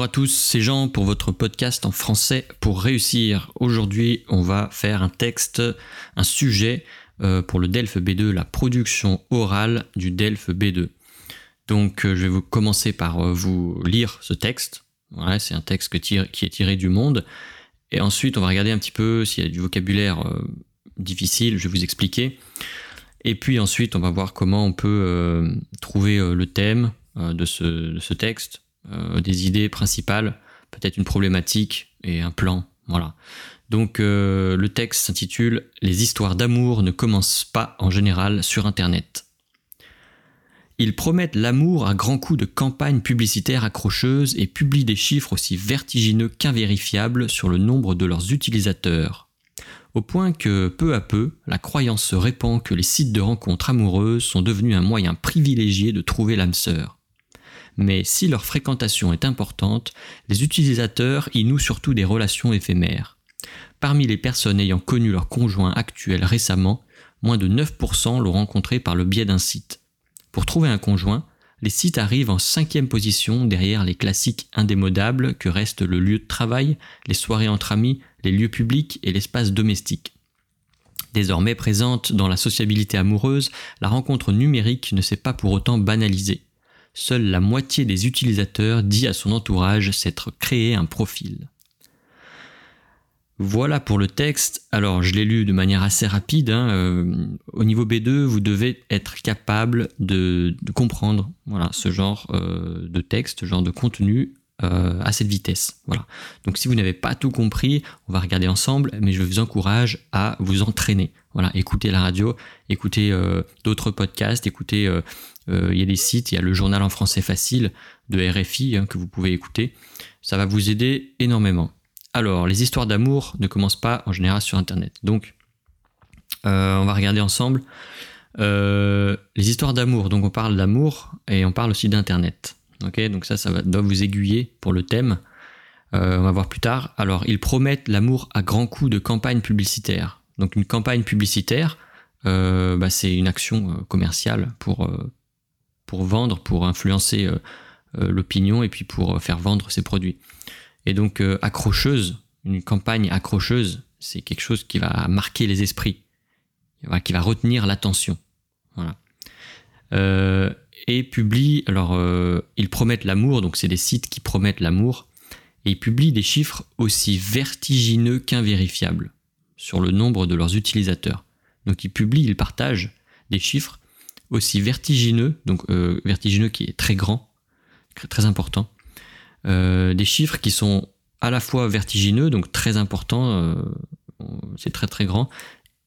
Bonjour à tous, c'est Jean pour votre podcast en français pour réussir. Aujourd'hui, on va faire un texte, un sujet euh, pour le DELF B2, la production orale du DELF B2. Donc, euh, je vais vous commencer par euh, vous lire ce texte. C'est un texte qui est tiré du monde. Et ensuite, on va regarder un petit peu s'il y a du vocabulaire difficile, je vais vous expliquer. Et puis ensuite, on va voir comment on peut trouver le thème de ce texte, euh, des idées principales, peut-être une problématique et un plan. Voilà. Donc euh, le texte s'intitule Les histoires d'amour ne commencent pas en général sur Internet. Ils promettent l'amour à grands coups de campagnes publicitaires accrocheuses et publient des chiffres aussi vertigineux qu'invérifiables sur le nombre de leurs utilisateurs. Au point que, peu à peu, la croyance se répand que les sites de rencontres amoureuses sont devenus un moyen privilégié de trouver l'âme sœur mais si leur fréquentation est importante, les utilisateurs y nouent surtout des relations éphémères. Parmi les personnes ayant connu leur conjoint actuel récemment, moins de 9% l'ont rencontré par le biais d'un site. Pour trouver un conjoint, les sites arrivent en cinquième position derrière les classiques indémodables que restent le lieu de travail, les soirées entre amis, les lieux publics et l'espace domestique. Désormais présente dans la sociabilité amoureuse, la rencontre numérique ne s'est pas pour autant banalisée seule la moitié des utilisateurs dit à son entourage s'être créé un profil. Voilà pour le texte. Alors, je l'ai lu de manière assez rapide. Hein. Euh, au niveau B2, vous devez être capable de, comprendre ce genre euh, de texte, ce genre de contenu euh, à cette vitesse. Voilà. Donc, si vous n'avez pas tout compris, on va regarder ensemble, mais je vous encourage à vous entraîner. Voilà, écoutez la radio, écoutez d'autres podcasts, écoutez euh, il y a des sites, il y a le journal en français facile de RFI hein, que vous pouvez écouter. Ça va vous aider énormément. Alors, les histoires d'amour ne commencent pas en général sur Internet. Donc, euh, on va regarder ensemble euh, les histoires d'amour. Donc, on parle d'amour et on parle aussi d'Internet. Ok, donc ça, ça va, doit vous aiguiller pour le thème. on va voir plus tard. Alors, ils promettent l'amour à grands coups de campagne publicitaire. Donc, une campagne publicitaire, bah, c'est une action commerciale pour, pour vendre, pour influencer euh, euh, l'opinion et puis pour euh, faire vendre ses produits. Et donc accrocheuse, une campagne accrocheuse, c'est quelque chose qui va marquer les esprits, qui va retenir l'attention. Voilà. Et publie, alors ils promettent l'amour, donc c'est des sites qui promettent l'amour, et ils publient des chiffres aussi vertigineux qu'invérifiables sur le nombre de leurs utilisateurs. Donc ils publient, ils partagent des chiffres aussi vertigineux, donc euh, vertigineux qui est très grand, très important. Euh, des chiffres qui sont à la fois vertigineux, donc très importants, euh, c'est très très grand,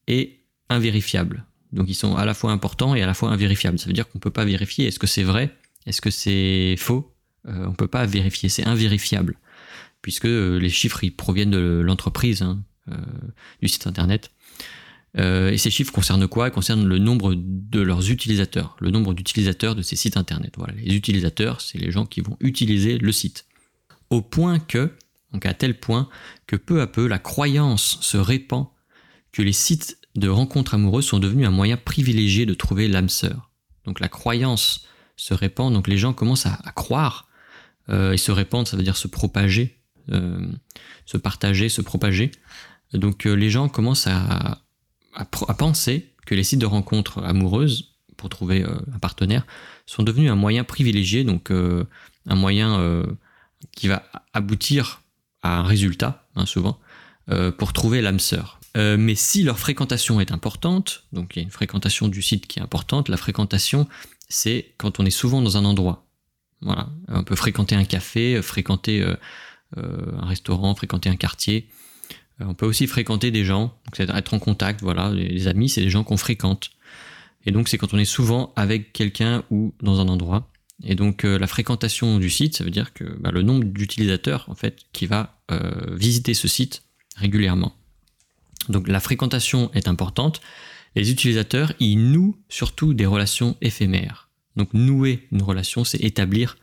et invérifiables. Donc ils sont à la fois importants et à la fois invérifiables. Ça veut dire qu'on ne peut pas vérifier est-ce que c'est vrai, est-ce que c'est faux. on ne peut pas vérifier, c'est invérifiable, puisque les chiffres ils proviennent de l'entreprise, hein, du site internet. Euh, et ces chiffres concernent quoi? Ils concernent le nombre de leurs utilisateurs, le nombre d'utilisateurs de ces sites internet. Voilà, les utilisateurs, c'est les gens qui vont utiliser le site. Au point que, donc à tel point que peu à peu la croyance se répand que les sites de rencontres amoureuses sont devenus un moyen privilégié de trouver l'âme sœur. Donc la croyance se répand, donc les gens commencent à, croire, euh, et se répandre, ça veut dire se propager, euh, se partager, se propager. Donc les gens commencent à, à, penser que les sites de rencontres amoureuses pour trouver euh, un partenaire sont devenus un moyen privilégié, donc euh, un moyen euh, qui va aboutir à un résultat, hein, souvent, pour trouver l'âme sœur. Mais si leur fréquentation est importante, donc il y a une fréquentation du site qui est importante, la fréquentation, c'est quand on est souvent dans un endroit. Voilà, on peut fréquenter un café, fréquenter un restaurant, fréquenter un quartier, euh, on peut aussi fréquenter des gens, c'est être en contact, voilà, les amis, c'est des gens qu'on fréquente. Et donc c'est quand on est souvent avec quelqu'un ou dans un endroit. Et donc euh, la fréquentation du site, ça veut dire que bah, le nombre d'utilisateurs en fait qui va euh, visiter ce site régulièrement. Donc la fréquentation est importante. Les utilisateurs y nouent surtout des relations éphémères. Donc nouer une relation, c'est établir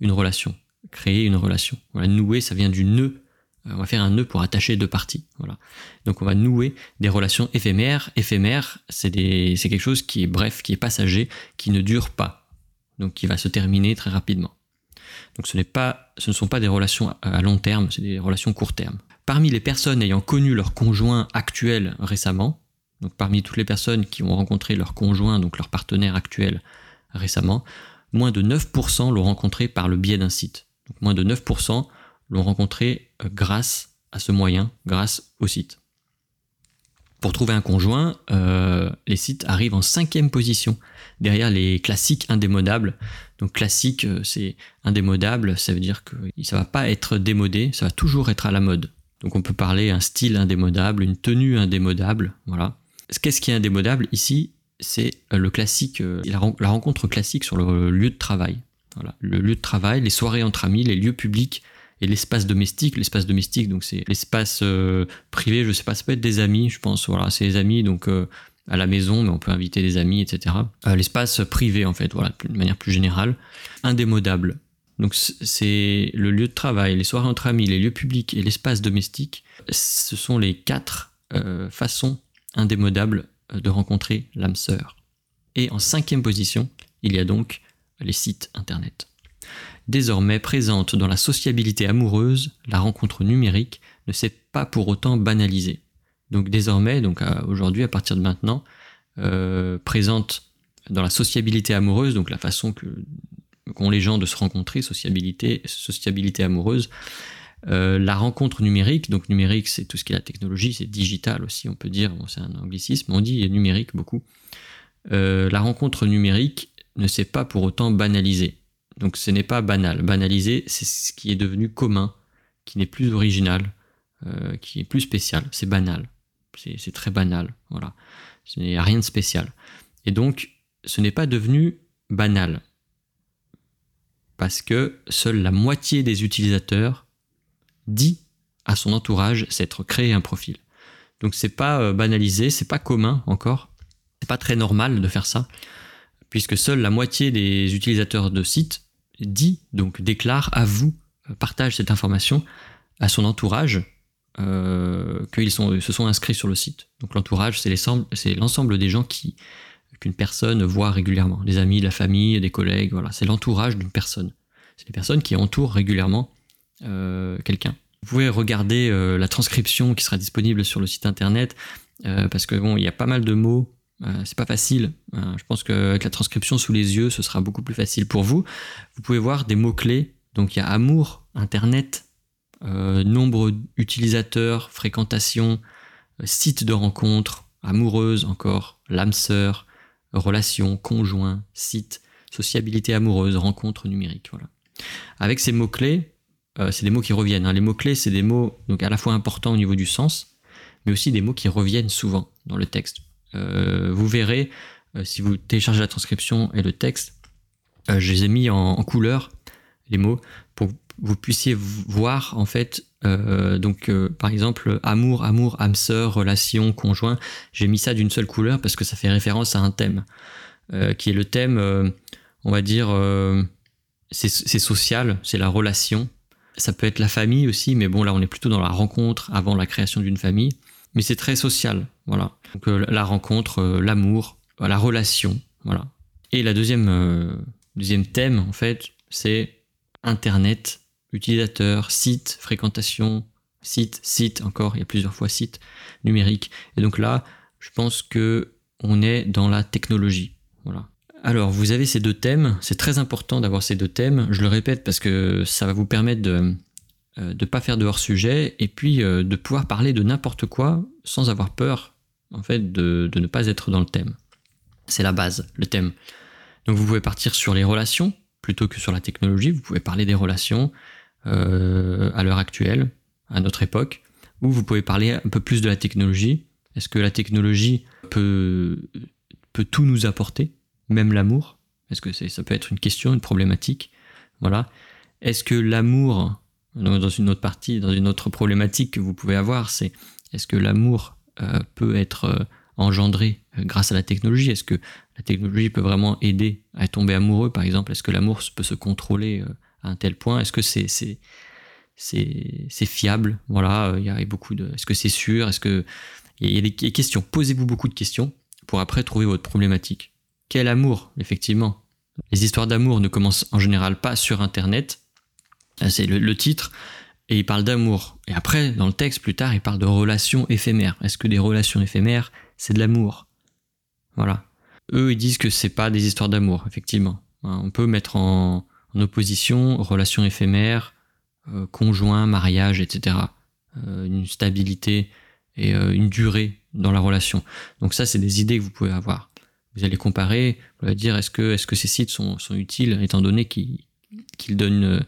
une relation, créer une relation. Voilà, nouer, ça vient du nœud euh, on va faire un nœud pour attacher deux parties. Voilà. Donc on va nouer des relations éphémères. Éphémères, c'est quelque chose qui est bref, qui est passager, qui ne dure pas. Donc qui va se terminer très rapidement. Donc ce, pas, ce ne sont pas des relations à long terme, c'est des relations court terme. Parmi les personnes ayant connu leur conjoint actuel récemment, donc parmi toutes les personnes qui ont rencontré leur conjoint, donc leur partenaire actuel récemment, moins de 9% l'ont rencontré par le biais d'un site. Donc moins de 9% l'ont rencontré euh, grâce à ce moyen, grâce au site. Pour trouver un conjoint, euh, les sites arrivent en cinquième position, derrière les classiques indémodables. Donc classique, euh, c'est indémodable, ça veut dire que ça va pas être démodé, ça va toujours être à la mode. Donc on peut parler un style indémodable, une tenue indémodable, voilà. Qu'est-ce qui est indémodable ici? C'est le classique, la rencontre classique sur le lieu de travail. Voilà. Le lieu de travail, les soirées entre amis, les lieux publics et l'espace domestique. L'espace domestique, donc c'est l'espace euh, privé, je sais pas, ça peut être des amis, je pense. Voilà, c'est des amis, donc euh, à la maison, mais on peut inviter des amis, etc. Euh, l'espace privé, en fait, voilà, de manière plus générale, indémodable. Donc c'est le lieu de travail, les soirées entre amis, les lieux publics et l'espace domestique. Ce sont les quatre façons indémodables de rencontrer l'âme sœur. Et en cinquième position, il y a donc les sites internet. Désormais présente dans la sociabilité amoureuse, la rencontre numérique ne s'est pas pour autant banalisée. Donc désormais, donc aujourd'hui, à partir de maintenant, euh, présente dans la sociabilité amoureuse, donc la façon que qu'ont les gens de se rencontrer, sociabilité, sociabilité amoureuse, euh, la rencontre numérique, donc numérique c'est tout ce qui est la technologie, c'est digital aussi, on peut dire, c'est un anglicisme, on dit numérique beaucoup. Euh, la rencontre numérique ne s'est pas pour autant banalisée. Donc ce n'est pas banal. Banalisé, c'est ce qui est devenu commun, qui n'est plus original, euh, qui est plus spécial. C'est banal. C'est très banal. Voilà. Ce n'est rien de spécial. Et donc, ce n'est pas devenu banal. Parce que seule la moitié des utilisateurs dit à son entourage s'être créé un profil. Donc c'est pas euh, banalisé, c'est pas commun encore. C'est pas très normal de faire ça puisque seule la moitié des utilisateurs de sites dit, donc déclare, avoue, euh, partage cette information à son entourage euh, qu'ils se sont inscrits sur le site. Donc l'entourage, c'est l'ensemble des gens qui qu'une personne voit régulièrement, des amis, la famille, des collègues, voilà, c'est l'entourage d'une personne. C'est les personnes qui entourent régulièrement euh, quelqu'un. Vous pouvez regarder la transcription qui sera disponible sur le site internet, parce que bon, il y a pas mal de mots euh, c'est pas facile. Euh, je pense qu'avec la transcription sous les yeux, ce sera beaucoup plus facile pour vous. Vous pouvez voir des mots-clés. Donc il y a amour, internet, euh, nombre d'utilisateurs, fréquentation, site de rencontre, amoureuse encore, l'âme sœur, relation, conjoint, site, sociabilité amoureuse, rencontre numérique. Voilà. Avec ces mots-clés, c'est des mots qui reviennent. Hein. Les mots-clés, c'est des mots donc à la fois importants au niveau du sens, mais aussi des mots qui reviennent souvent dans le texte. Euh, vous verrez, euh, si vous téléchargez la transcription et le texte, euh, je les ai mis en, couleur, les mots, pour que vous puissiez voir en fait donc par exemple amour, amour, âme sœur, relation, conjoint, j'ai mis ça d'une seule couleur parce que ça fait référence à un thème qui est le thème, on va dire, c'est social, c'est la relation. Ça peut être la famille aussi, mais bon là on est plutôt dans la rencontre avant la création d'une famille mais c'est très social, voilà. Donc euh, la rencontre, euh, l'amour, la relation, voilà. Et la deuxième, euh, deuxième thème, en fait, c'est Internet, utilisateur, site, fréquentation, site, site, encore, il y a plusieurs fois site, numérique. Et donc là, je pense que on est dans la technologie, voilà. Alors, vous avez ces deux thèmes, c'est très important d'avoir ces deux thèmes, je le répète parce que ça va vous permettre de, euh, de ne pas faire de hors-sujet et puis euh, de pouvoir parler de n'importe quoi sans avoir peur en fait de, ne pas être dans le thème. C'est la base, le thème. Donc vous pouvez partir sur les relations plutôt que sur la technologie. Vous pouvez parler des relations euh, à l'heure actuelle, à notre époque, ou vous pouvez parler un peu plus de la technologie. Est-ce que la technologie peut, peut tout nous apporter, même l'amour? Est-ce que ça peut être une question, une problématique? Voilà. Est-ce que l'amour dans une autre partie, dans une autre problématique que vous pouvez avoir, c'est est-ce que l'amour euh, peut être euh, engendré grâce à la technologie? Est-ce que la technologie peut vraiment aider à tomber amoureux, par exemple? Est-ce que l'amour peut se contrôler à un tel point Est-ce que c'est c'est c'est fiable? Voilà, il y a beaucoup de. Est-ce que c'est sûr? Est-ce que il y a des questions Posez-vous beaucoup de questions pour après trouver votre problématique. Quel amour, effectivement? Les histoires d'amour ne commencent en général pas sur Internet. C'est le, titre. Et il parle d'amour. Et après, dans le texte, plus tard, il parle de relations éphémères. Est-ce que des relations éphémères, c'est de l'amour? Voilà. Eux, ils disent que c'est pas des histoires d'amour, effectivement. Hein, on peut mettre en, opposition relations éphémères, euh, conjoint, mariage, etc. Euh, une stabilité et euh, une durée dans la relation. Donc ça, c'est des idées que vous pouvez avoir. Vous allez comparer, vous allez dire est-ce que, est-ce que ces sites sont, sont utiles étant donné qu'ils donnent,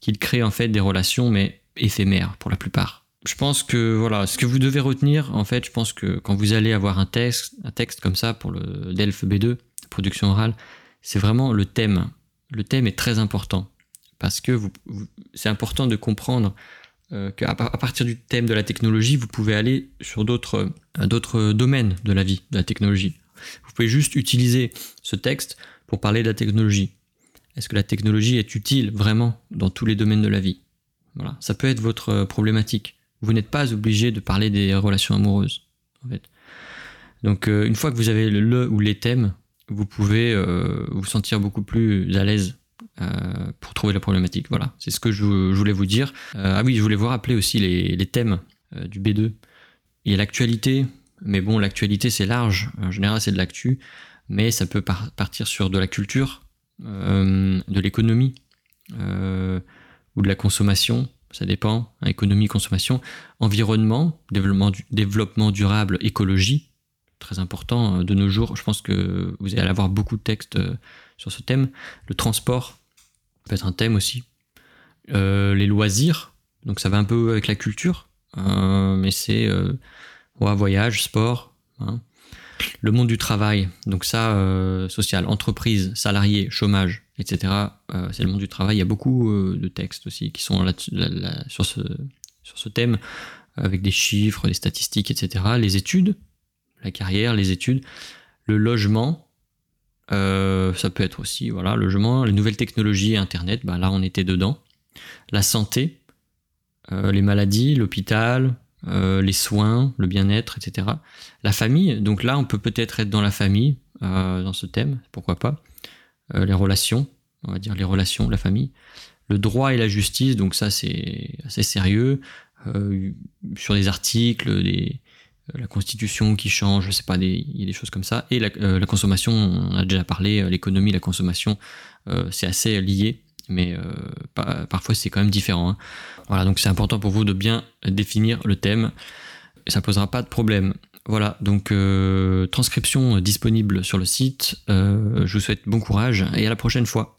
qu'ils créent en fait des relations mais éphémères pour la plupart. Je pense que voilà, ce que vous devez retenir, en fait, je pense que quand vous allez avoir un texte, un texte comme ça pour le DELF B2, production orale, c'est vraiment le thème. Le thème est très important parce que c'est important de comprendre euh, qu'à partir du thème de la technologie, vous pouvez aller sur d'autres euh, d'autres domaines de la vie, de la technologie. Vous pouvez juste utiliser ce texte pour parler de la technologie. Est-ce que la technologie est utile vraiment dans tous les domaines de la vie? Voilà, ça peut être votre euh, problématique. Vous n'êtes pas obligé de parler des relations amoureuses. Donc une fois que vous avez le ou les thèmes, vous pouvez vous sentir beaucoup plus à l'aise euh, pour trouver la problématique. Voilà, c'est ce que je, voulais vous dire. Euh, ah oui, je voulais vous rappeler aussi les, thèmes euh, du B2. Il y a l'actualité, mais bon, l'actualité c'est large. En général, c'est de l'actu, mais ça peut partir sur de la culture, de l'économie ou de la consommation. Ça dépend. économie, consommation, environnement, développement durable, écologie très important de nos jours. Je pense que vous allez avoir beaucoup de textes sur ce thème. Le transport, peut être un thème aussi. Euh, les loisirs, donc ça va un peu avec la culture, euh, mais c'est euh, voyage, sport. Hein. Le monde du travail, donc ça, social, entreprise, salarié, chômage, etc. c'est le monde du travail. Il y a beaucoup de textes aussi qui sont là, sur, ce, sur ce thème, avec des chiffres, des statistiques, etc. Les études, la carrière, les études, le logement, euh, ça peut être aussi voilà, logement, les nouvelles technologies, Internet, bah là on était dedans. La santé, euh, les maladies, l'hôpital, euh, les soins, le bien-être, etc. La famille, donc là on peut peut-être être dans la famille, dans ce thème, pourquoi pas. les relations, on va dire les relations, la famille. Le droit et la justice, donc ça c'est assez sérieux. sur des articles, des, la constitution qui change, je sais pas, il y a des choses comme ça. Et la, euh, consommation, on a déjà parlé, euh, l'économie, la consommation, c'est assez lié, mais parfois c'est quand même différent. Hein. Voilà, donc c'est important pour vous de bien définir le thème. Ça posera pas de problème. Voilà, donc transcription disponible sur le site. je vous souhaite bon courage et à la prochaine fois.